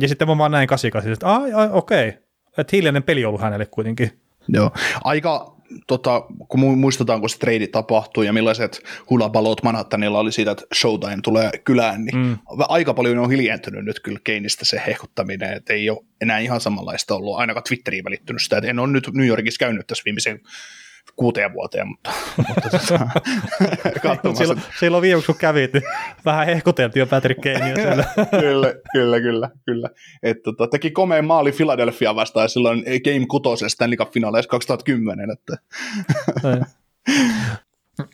Ja sitten mä vaan näin 88, että ai, ai okei, okay. että hiljainen peli on ollut hänelle kuitenkin. Joo, aika tota, kun muistetaan, kun se trade tapahtui ja millaiset hulabalot Manhattanilla oli siitä, että Showtime tulee kylään, niin mm. aika paljon on hiljentynyt nyt kyllä Keinistä se hehkuttaminen, että ei ole enää ihan samanlaista ollut, ainakaan Twitteriin välittynyt sitä, että en ole nyt New Yorkissa käynyt tässä viimeisen kuuteen vuoteen, mutta, mutta tota, silloin, silloin viimeksi kun kävit, niin vähän hehkuteltiin jo Patrick Kanea siellä. kyllä, kyllä, kyllä, kyllä. Et, tota, teki komeen maali Philadelphia vastaan silloin Game 6 Stanley Cup-finaaleissa 2010. Että.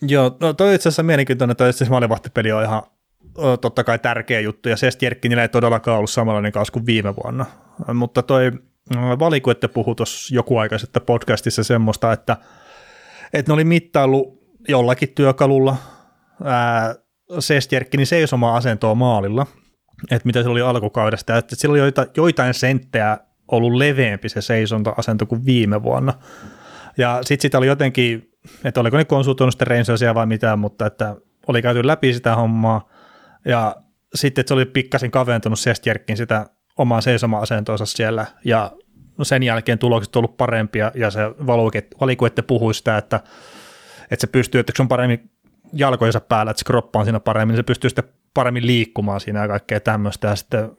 Joo, no toi itse asiassa mielenkiintoinen, että itse maalivahtipeli on ihan totta kai tärkeä juttu, ja Sestjerkkinillä ei todellakaan ollut samanlainen kanssa kuin viime vuonna. Mutta toi valiku, että puhui tuossa joku aika sitten podcastissa semmoista, että että ne oli mittailu jollakin työkalulla. Sestjerkkinin seisomaan asentoa maalilla, että mitä se oli alkukaudesta, että sillä oli joita, joitain senttejä ollut leveämpi se seisonta-asento kuin viime vuonna. Ja sitten sitä oli jotenkin, että oliko ne konsultoinut sitten vai mitään, mutta että oli käyty läpi sitä hommaa, ja sitten että se oli pikkasen kaventunut Sestjerkkin sitä omaa seisoma-asentoonsa siellä, ja sen jälkeen tulokset on ollut parempia ja se valikuette puhui sitä, että, että se pystyy, että se on paremmin jalkojensa päällä, että se kroppa on siinä paremmin, niin se pystyy sitten paremmin liikkumaan siinä ja kaikkea tämmöistä. Ja sitten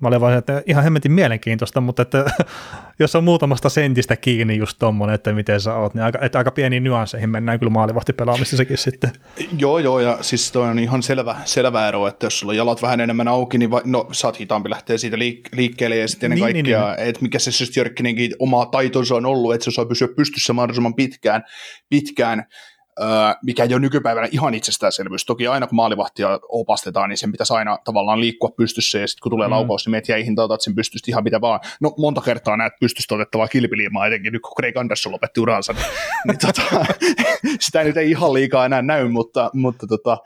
mä olin vaan, että ihan hemmetin mielenkiintoista, mutta että jos on muutamasta sentistä kiinni just tommonen, että miten sä oot, niin aika, että aika pieniin nyansseihin mennään kyllä maalivahti pelaamisessakin sitten. Joo, joo, ja siis toi on ihan selvä, selvä ero, että jos sulla on jalat vähän enemmän auki, niin va, no sä oot hitaampi lähteä siitä liik- liikkeelle, ja sitten ennen niin, kaikkea, niin, niin. että mikä se siis Jörkkinenkin oma taitonsa on ollut, että se osaa pysyä pystyssä mahdollisimman pitkään, pitkään mikä ei ole nykypäivänä ihan itsestäänselvyys. Toki aina kun maalivahtia opastetaan, niin sen pitäisi aina tavallaan liikkua pystyssä, ja sitten kun tulee mm. laukaus, niin meet jäihin otat sen pystystä ihan mitä vaan. No monta kertaa näet pystystä otettavaa kilpiliimaa, etenkin nyt kun Craig Anderson lopetti uransa, niin, niin tota, sitä nyt ei ihan liikaa enää näy, mutta, mutta, tota,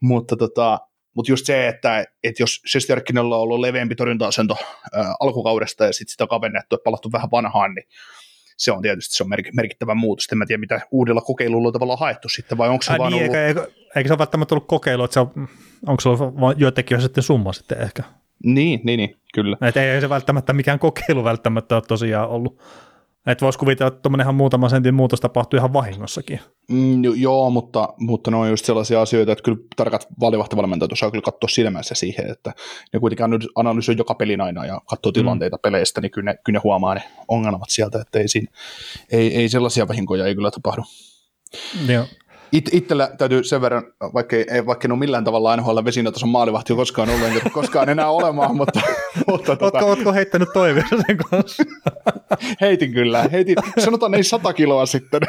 mutta tota, mutta just se, että, että jos Sestjärkkinellä on ollut leveämpi torjunta-asento ää, alkukaudesta ja sitten sitä on kavennettu ja palattu vähän vanhaan, niin se on tietysti se on merkittävä muutos. En mä tiedä, mitä uudella kokeilulla on tavallaan haettu sitten, vai onko se Ai vaan niin, ollut... Eikä, eikä, se ole välttämättä ollut kokeilu, että se on, onko se ollut joitakin sitten summa sitten ehkä? Niin, niin, niin kyllä. Että ei se välttämättä mikään kokeilu välttämättä ole tosiaan ollut. Että voisi kuvitella, että tuommoinen muutama sentin muutos tapahtuu ihan vahingossakin. Mm, joo, mutta, mutta ne on just sellaisia asioita, että kyllä tarkat valivahtivalmentajat osaa kyllä katsoa silmänsä siihen, että ne kuitenkin analysoi joka pelin aina ja katsoo tilanteita mm. peleistä, niin kyllä ne, kyllä ne huomaa ne ongelmat sieltä, että ei, siinä, ei, ei sellaisia vahinkoja ei kyllä tapahdu. Joo. It, itsellä täytyy sen verran, vaikka ei, vaikka en ole millään tavalla NHL vesinatason maalivahti koskaan ollut, enkä koskaan enää olemaan, mutta... mutta ootko, tota, ootko heittänyt toiveessa sen kanssa? Heitin kyllä, heitin, sanotaan ei sata kiloa sitten.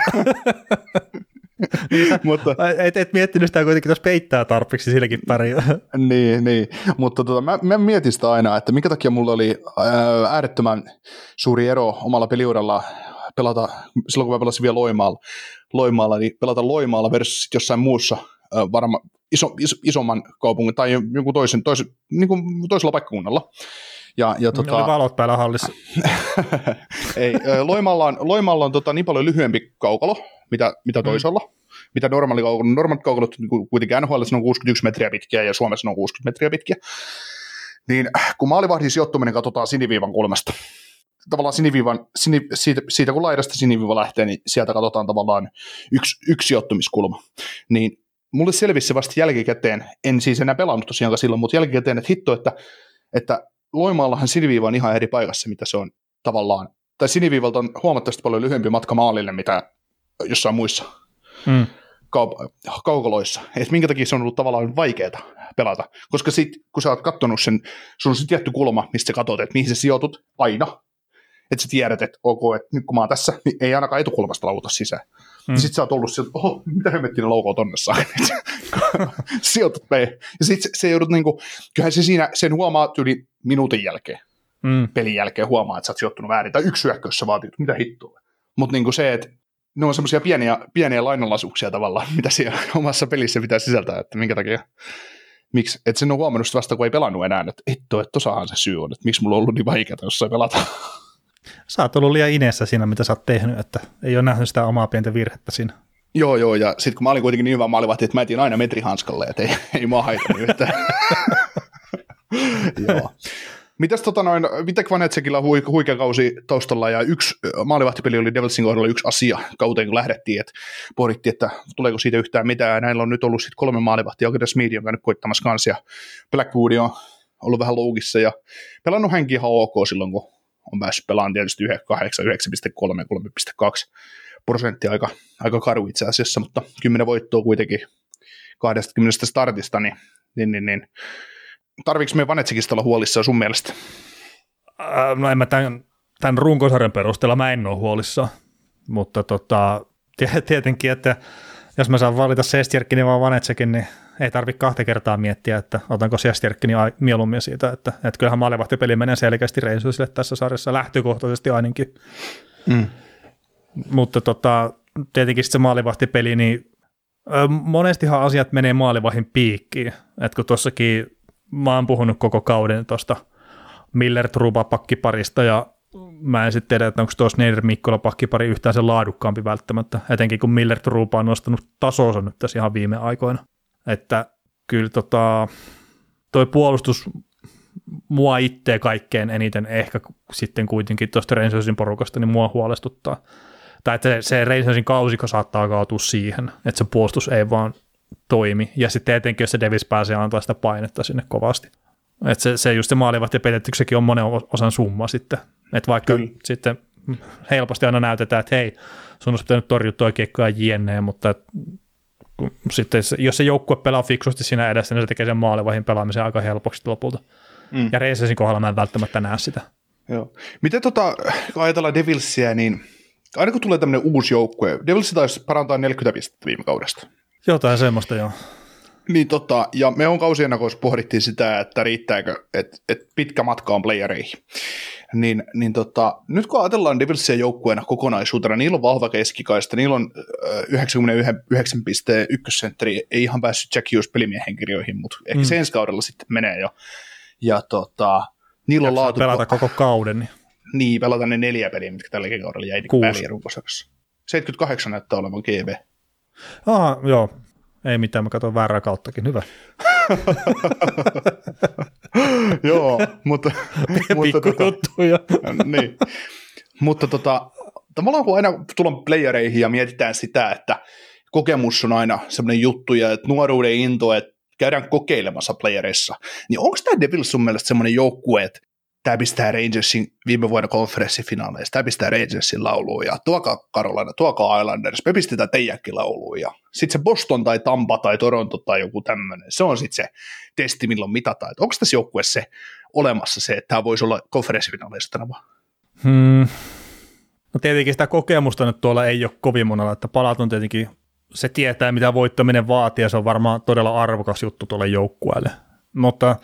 niin, mutta, et, et miettinyt sitä kuitenkin, jos peittää tarpeeksi silläkin pärjää. niin, niin, mutta tota, mä, mä, mietin sitä aina, että minkä takia mulla oli ää, äärettömän suuri ero omalla peliuralla pelata, silloin kun mä pelasin vielä Loimaalla, Loimaalla niin pelata Loimaalla versus jossain muussa varma, iso, iso, isomman kaupungin tai jonkun toisen, toisen, niin kuin toisella paikkakunnalla. Ja, ja tota, oli valot päällä hallissa. ei, Loimaalla on, Loimaalla on tota, niin paljon lyhyempi kaukalo, mitä, mitä mm. toisella. Mm. Mitä normaali kaukalo, normaalit kaukalot niin kuitenkin NHL on 61 metriä pitkiä ja Suomessa on 60 metriä pitkiä. Niin kun maalivahdin sijoittuminen katsotaan siniviivan kulmasta, tavallaan siniviivan, sini, siitä, siitä, kun laidasta siniviiva lähtee, niin sieltä katsotaan tavallaan yksi, yksi sijoittumiskulma. Niin mulle selvisi vasta jälkikäteen, en siis enää pelannut tosiaan silloin, mutta jälkikäteen, että hitto, että, että Loimaallahan siniviiva on ihan eri paikassa, mitä se on tavallaan, tai siniviivalta on huomattavasti paljon lyhyempi matka maalille, mitä jossain muissa mm. kaup- kaukoloissa. Et minkä takia se on ollut tavallaan vaikeaa pelata, koska sit, kun sä oot katsonut sen, sun on se tietty kulma, mistä sä katsot, että mihin sä sijoitut aina, että sä tiedät, että ok, että nyt kun mä oon tässä, niin ei ainakaan etukulmasta lauta sisään. Mm. Ja sit sä oot ollut sieltä, oho, mitä hemmettiin ne loukoo tonne saa. Sijoitut me. Ja sit se, se joudut niinku, kyllähän se siinä, sen huomaa yli minuutin jälkeen, mm. pelin jälkeen huomaa, että sä oot sijoittunut väärin. Tai yksi hyökkäys sä vaatii, mitä hittoa. Mutta niinku se, että ne on semmoisia pieniä, pieniä lainalaisuuksia tavallaan, mitä siellä omassa pelissä pitää sisältää, että minkä takia miksi, että sen on huomannut vasta, kun ei pelannut enää, että etto, että tosahan se syy on, että miksi mulla on ollut niin vaikeaa jossain pelata. Sä oot ollut liian inessä siinä, mitä sä oot tehnyt, että ei ole nähnyt sitä omaa pientä virhettä siinä. Joo, joo, ja sitten kun mä olin kuitenkin niin hyvä maalivahti, että mä etin aina metrihanskalle, että ei, ei mua haitannut yhtään. joo. Mitäs tota noin, Vitek Vanetsekilla hui, huikea kausi taustalla ja yksi maalivahtipeli oli Devilsin kohdalla yksi asia kauteen, kun lähdettiin, että pohdittiin, että tuleeko siitä yhtään mitään. Ja näillä on nyt ollut sitten kolme maalivahtia, oikein Smith on käynyt koittamassa kanssa ja Blackwood on ollut vähän loogissa ja pelannut hänkin ihan ok silloin, kun on päässyt pelaamaan tietysti 8, 9,3, 3,2 prosenttia aika, aika karu itse asiassa, mutta 10 voittoa kuitenkin 20 startista, niin, niin, niin, niin. tarviiko me Vanetsikista olla huolissaan sun mielestä? Äh, no en mä tämän, tämän runkosarjan perusteella mä en ole huolissaan, mutta tota, tietenkin, että jos mä saan valita Sestjerkkinin vai Vanetsekin, niin ei tarvitse kahta kertaa miettiä, että otanko Sestjerkkini mieluummin siitä, että, että kyllähän maalevahtipeli menee selkeästi Reinsuisille tässä sarjassa lähtökohtaisesti ainakin. Mm. Mutta tota, tietenkin se maalivahtipeli, niin monestihan asiat menee maalivahin piikkiin, että kun tuossakin mä oon puhunut koko kauden tuosta Miller Truba pakkiparista ja mä en sitten tiedä, että onko tuossa Neider Mikkola pakkipari yhtään se laadukkaampi välttämättä, etenkin kun Miller Truba on nostanut tasonsa nyt tässä ihan viime aikoina. Että kyllä tota, toi puolustus mua itseä kaikkein eniten ehkä sitten kuitenkin tuosta Rangersin porukasta, niin mua huolestuttaa. Tai että se, se Rangersin kausiko saattaa kaatua siihen, että se puolustus ei vaan toimi. Ja sitten etenkin, jos se Davis pääsee antaa sitä painetta sinne kovasti. Et se, se just se maalivahti petetyksekin on monen osan summa sitten. Et vaikka Kyllä. sitten helposti aina näytetään, että hei, sun olisi pitänyt torjua toi kiekko ja jienneen, mutta sitten jos se joukkue pelaa fiksusti siinä edessä, niin se tekee sen maalivahin pelaamisen aika helpoksi lopulta. Mm. Ja Reisesin kohdalla mä en välttämättä näe sitä. Joo. Miten tota, kun ajatellaan Devilsia, niin aina kun tulee tämmöinen uusi joukkue, Devils taisi parantaa 40 pistettä viime kaudesta. Jotain semmoista, joo. Niin tota, ja me on kausien pohdittiin sitä, että riittääkö, että, että pitkä matka on playereihin. Niin, niin tota, nyt kun ajatellaan Devilsia joukkueena kokonaisuutena, niillä on vahva keskikaista, niillä on 91 pisteen ykkössentteri, ei ihan päässyt Jack Hughes pelimiehen kirjoihin, mutta ehkä mm. sen ensi kaudella sitten menee jo. Ja tota, niillä on laatu... pelata koko kauden. Niin, niin pelata ne neljä peliä, mitkä tälläkin kaudella jäi väliin runkosarjassa. 78 näyttää olevan GB. Ah, joo. Ei mitään, mä katson väärää kauttakin. Hyvä. joo, mutta... mutta tota, niin. Mutta tota, tavallaan kun aina tullaan playereihin ja mietitään sitä, että kokemus on aina semmoinen juttu ja että nuoruuden into, että käydään kokeilemassa playereissa, niin onko tämä Devils sun mielestä semmoinen joukkue, että tämä pistää Rangersin viime vuonna konferenssifinaaleissa, tämä pistää Rangersin lauluun ja tuokaa Carolina, tuokaa Islanders, me pistetään teidänkin lauluun ja sitten se Boston tai Tampa tai Toronto tai joku tämmöinen, se on sitten se testi, milloin mitataan. Onko tässä joukkue se olemassa se, että tämä voisi olla konferenssifinaaleissa tänä vuonna? Hmm. No tietenkin sitä kokemusta nyt tuolla ei ole kovin monella, että palat on tietenkin, se tietää mitä voittaminen vaatii ja se on varmaan todella arvokas juttu tuolle joukkueelle. Mutta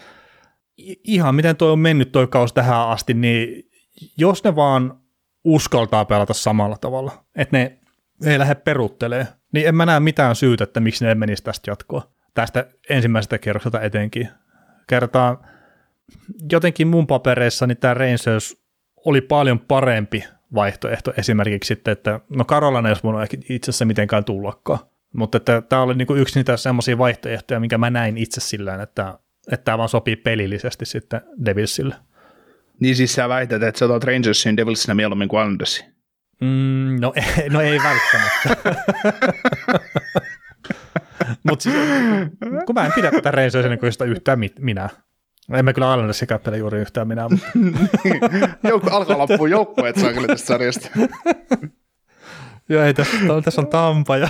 ihan miten toi on mennyt toi kausi tähän asti, niin jos ne vaan uskaltaa pelata samalla tavalla, että ne ei lähde peruttelee, niin en mä näe mitään syytä, että miksi ne menisi tästä jatkoa. Tästä ensimmäisestä kerrokselta etenkin. Kertaa jotenkin mun papereissa niin tämä Rangers oli paljon parempi vaihtoehto esimerkiksi sitten, että no ei olisi voinut itse asiassa mitenkään tullakaan. Mutta tämä oli niinku yksi niitä semmoisia vaihtoehtoja, minkä mä näin itse sillä että että tämä vaan sopii pelillisesti sitten Devilsille. Niin siis sä väität, että sä otat Rangersin Devilsinä mieluummin kuin Islandersin? Mm, no, no ei välttämättä. Mutta siis, kun mä en pidä tätä sitä yhtään minä. En mä kyllä Islandersin kappele juuri yhtään minä. Mutta. Joukko alkaa loppua joukkueet saa kyllä tästä sarjasta. Joo, ei, tässä, tässä on Tampa ja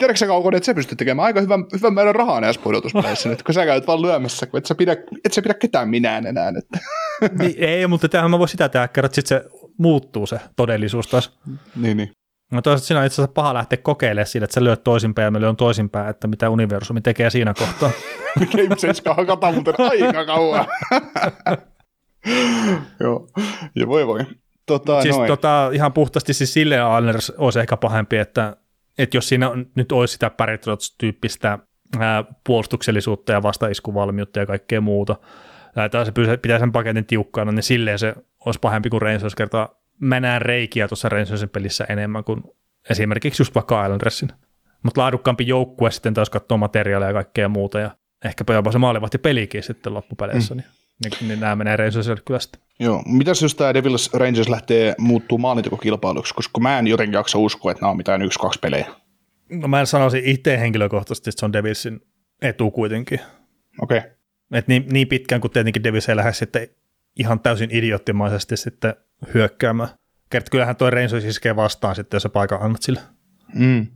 tiedätkö sä Kaukonen, että sä pystyt tekemään aika hyvän, hyvän määrän rahaa näissä pudotuspeleissä, että kun sä käyt vaan lyömässä, kun et sä pidä, et sä pidä ketään minään enää. Että. Niin, ei, mutta tämähän mä voin sitä tehdä, että sitten se muuttuu se todellisuus taas. Niin, niin. No toisaalta siinä on itse asiassa paha lähteä kokeilemaan siitä, että sä lyöt toisinpäin ja mä lyön toisinpäin, että mitä universumi tekee siinä kohtaa. Game Change hakata muuten aika kauan. Joo, ja voi voi. Tota, siis tota, ihan puhtaasti siis silleen Anders olisi ehkä pahempi, että että jos siinä on, nyt olisi sitä Patriots-tyyppistä ää, puolustuksellisuutta ja vastaiskuvalmiutta ja kaikkea muuta, tai se pitää sen paketin tiukkaana, niin silleen se olisi pahempi kuin Rangers kertaa. Mä näen reikiä tuossa Rangersin pelissä enemmän kuin esimerkiksi just vaikka Islandersin. Mutta laadukkaampi joukkue sitten taas katsoo materiaalia ja kaikkea muuta, ja ehkäpä jopa se maalivahti pelikin sitten loppupeleissä, mm. niin niin, niin nämä menee Rangersille kyllä sitten. Joo, mitäs jos tämä Devils Rangers lähtee muuttuu maalintekokilpailuksi, koska mä en jotenkin jaksa uskoa, että nämä on mitään yksi-kaksi pelejä. No mä en sanoisi itse henkilökohtaisesti, että se on Devilsin etu kuitenkin. Okei. Okay. Et niin, niin pitkään kuin tietenkin Devils ei lähde sitten ihan täysin idioottimaisesti sitten hyökkäämään. Kert, kyllähän toi Rangers iskee vastaan sitten, jos sä paikan annat sille. Mm.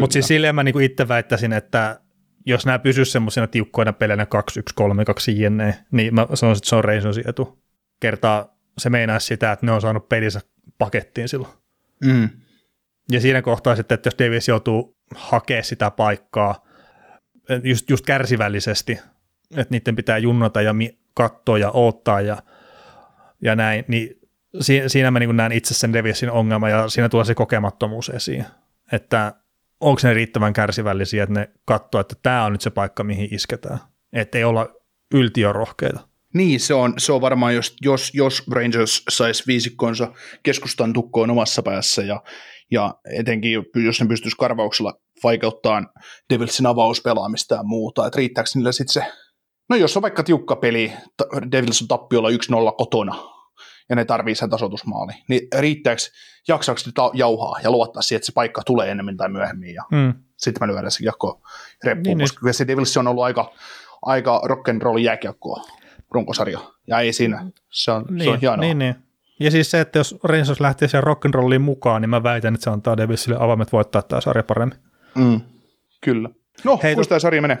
Mutta siis silleen mä niinku itse väittäisin, että jos nämä pysyisivät semmoisena tiukkoina peleinä 2 1 3 2 jne, niin mä sanoisin, että se on Rangersin etu. Kertaa se meinaa sitä, että ne on saanut pelinsä pakettiin silloin. Mm. Ja siinä kohtaa sitten, että jos Davis joutuu hakemaan sitä paikkaa just, just kärsivällisesti, että niiden pitää junnata ja katsoa ja odottaa ja, ja näin, niin siinä mä niin näen itse sen Davisin ongelma ja siinä tulee se kokemattomuus esiin. Että onko ne riittävän kärsivällisiä, että ne katsoo, että tämä on nyt se paikka, mihin isketään. Että ei olla yltiörohkeita. Niin, se on, se on varmaan, jos, jos, jos Rangers saisi viisikkonsa keskustan tukkoon omassa päässä ja, ja etenkin jos ne pystyisi karvauksella vaikeuttaa Devilsin avauspelaamista ja muuta, että riittääkö niillä sitten se, no jos on vaikka tiukka peli, Devils on tappiolla 1-0 kotona, ja ne tarvii sen tasoitusmaali, niin riittääkö, jaksaako ta- jauhaa ja luottaa siihen, että se paikka tulee enemmän tai myöhemmin ja Mm. sitten mä lyödän se jakko reppuun, Niin, niin, koska kyllä se Devils on ollut aika, aika rock'n'roll jääkiekkoa runkosarja, ja ei siinä, se on, se on hienoa. Niin, niin. Ja siis se, että jos Rangers lähtee siihen rock'n'rolliin mukaan, niin mä väitän, että se antaa Devilsille avaimet voittaa tämä sarja paremmin. Mm, kyllä. No, Hei, kuinka tämä sarja menee?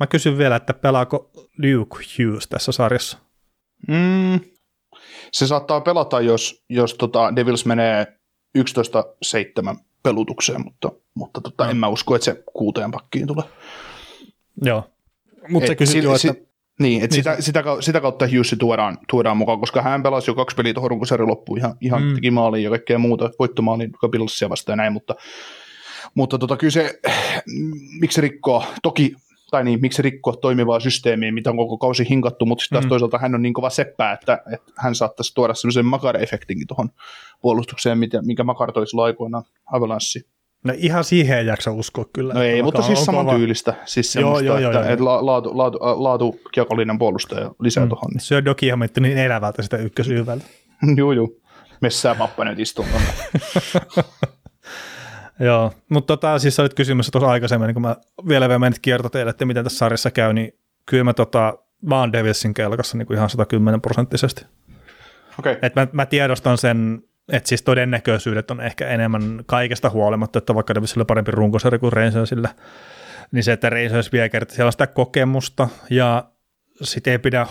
Mä kysyn vielä, että pelaako Luke Hughes tässä sarjassa? Mm, se saattaa pelata, jos, jos tota Devils menee 11-7 pelutukseen, mutta, mutta tota, No. en mä usko, että se kuuteen pakkiin tulee. Joo. Mutta kysyt si- jo, että... si- niin, että Niin sitä, sitä, sitä, kautta Hughes tuodaan, tuodaan mukaan, koska hän pelasi jo kaksi peliä tuohon runkosarjan loppuun, ihan, ihan Mm. teki maaliin ja kaikkea muuta, voittomaaliin Kapilassia vastaan ja näin, mutta, mutta tota, kyllä se, miksi se rikkoo, toki, tai niin, miksi se rikkoo toimivaa systeemiä, mitä on koko kausi hinkattu, mutta sitten taas Mm. toisaalta hän on niin kova seppä, että, että hän saattaisi tuoda semmoisen Makar-efektinkin tuohon puolustukseen, mitä, minkä Makar toi silloin aikoinaan Avalanssi. No ihan siihen ei jaksa uskoa kyllä. No ei, mutta siis samantyylistä. Siis Joo, semmoista, joo, joo, että, joo. että la- laatu, laatu, laatu kiekollinen puolustaja lisää Mm. tuohon. Se on Doki ihan miettinyt niin elävältä sitä ykkösyyvältä. Juu, juu. Messää pappa nyt. Joo, mutta tota, siis olit kysymässä tuossa aikaisemmin, niin kun mä vielä vielä menit kierto teille, että miten tässä sarjassa käy, niin kyllä mä, tota, mä oon Devilsin kelkassa niin kuin ihan 110 prosenttisesti. Okei. Okay. Et mä, mä tiedostan sen, että siis todennäköisyydet on ehkä enemmän kaikesta huolimatta, että vaikka Devilsillä on parempi runkosarja kuin Rangersillä, niin se, että Rangers vie kertaa siellä on sitä kokemusta ja sitten ei pidä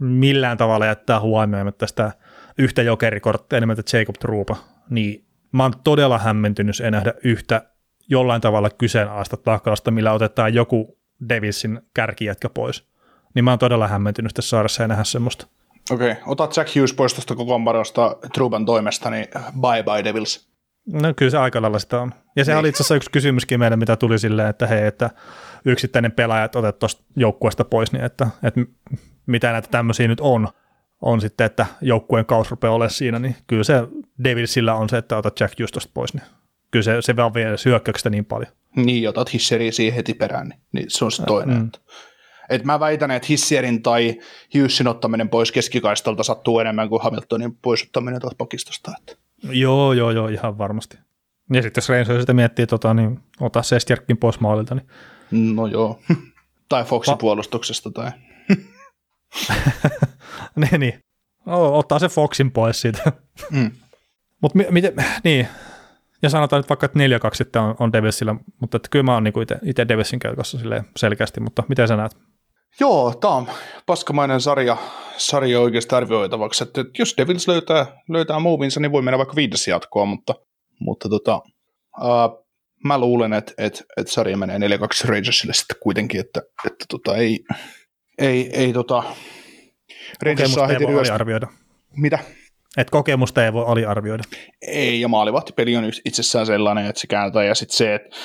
millään tavalla jättää huomioimatta sitä yhtä jokerikorttia nimeltä Jacob Truupa, niin mä oon todella hämmentynyt, jos ei nähdä yhtä jollain tavalla kyseenalaista taklausta, millä otetaan joku Devilsin kärkijätkä pois. Niin mä oon todella hämmentynyt tässä saaressa ja nähdä semmoista. Okei. Okay. Ota Jack Hughes pois tuosta kokoonpanosta Truban toimesta, niin bye bye Devils. No kyllä se aika lailla sitä on. Ja se Niin. oli itse asiassa yksi kysymyskin meille, mitä tuli silleen, että hei, että yksittäinen pelaaja otet tuosta joukkueesta pois, niin että, että mitä näitä tämmöisiä nyt on, on sitten, että joukkueen kaus rupeaa olemaan siinä, niin kyllä se Devilsillä on se, että otat Jack Hughes tosta pois, niin kyllä se, se vaan vie hyökkäyksestä niin paljon. Niin, otat hisseriä siihen heti perään, niin, niin se on se toinen. Mm. Et mä väitän, että hissierin tai Hughesin ottaminen pois keskikaistalta sattuu enemmän kuin Hamiltonin pois ottaminen tuolta pakistosta. Että. Joo, joo, joo, ihan varmasti. Ja sitten jos Rangers sitä miettii, tota, niin ota Sestjärkkin pois maalilta, niin No joo. tai Foxin Pa- puolustuksesta. Tai. niin, niin. O- ottaa se Foxin pois siitä. Mm. Mutta mi- miten, niin, ja sanotaan nyt vaikka, että 4-2 sitten on, on Devilsillä, mutta että kyllä mä oon niinku itse Devilsin silleen selkeästi, mutta miten sä näet? Joo, tämä on paskamainen sarja, sarja oikeasti arvioitavaksi. Että jos Devils löytää, löytää movinsa, niin voi mennä vaikka viides jatkoa, mutta, mutta tota, ää, mä luulen, että, että, että sarja menee 4-2 Rangersille sitten kuitenkin, että, että tota, ei, ei, ei tota, Rangers saa Kokemusta ei heti voi aliarvioida. Mitä? Et kokemusta ei voi aliarvioida. Ei, ja maalivahtipeli on yks- itsessään sellainen, että se kääntää, ja sitten se, että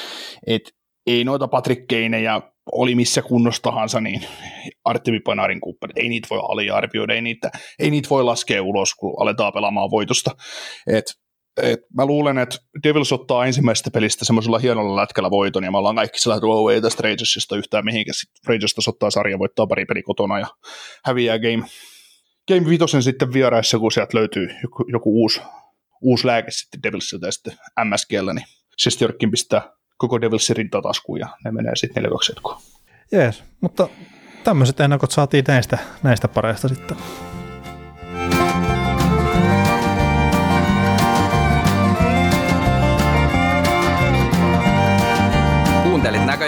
et, ei noita Patrick Keineja oli missä kunnossa tahansa, niin Artemi Panarin kumppanit, ei niitä voi aliarvioida, ei niitä, ei niitä voi laskea ulos, kun aletaan pelaamaan voitosta. Et, et mä luulen, että Devils ottaa ensimmäisestä pelistä semmoisella hienolla lätkällä voiton, ja me ollaan kaikki sillä, että wow, ei tästä Rangersista yhtään mihinkään. Sitten Rangers ottaa sarja, voittaa pari peli kotona ja häviää game, game vitosen sitten vieraissa, kun sieltä löytyy joku, joku uusi, uusi lääke sitten Devilsiltä ja sitten MSGllä, niin Sestjorkin pistää koko Devilsin rintataskuun ja ne menee sitten 4 2 jatkoon. Jees, mutta tämmöiset ennakot saatiin näistä, näistä pareista sitten.